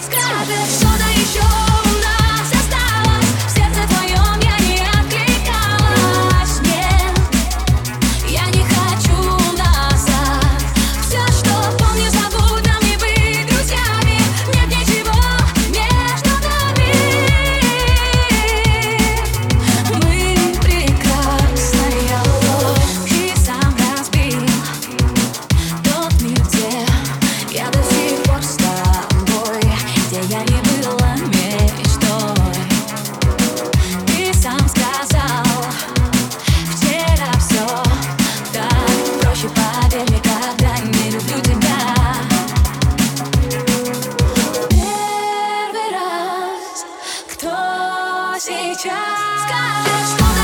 Скажет что-то еще сейчас. Скажешь, что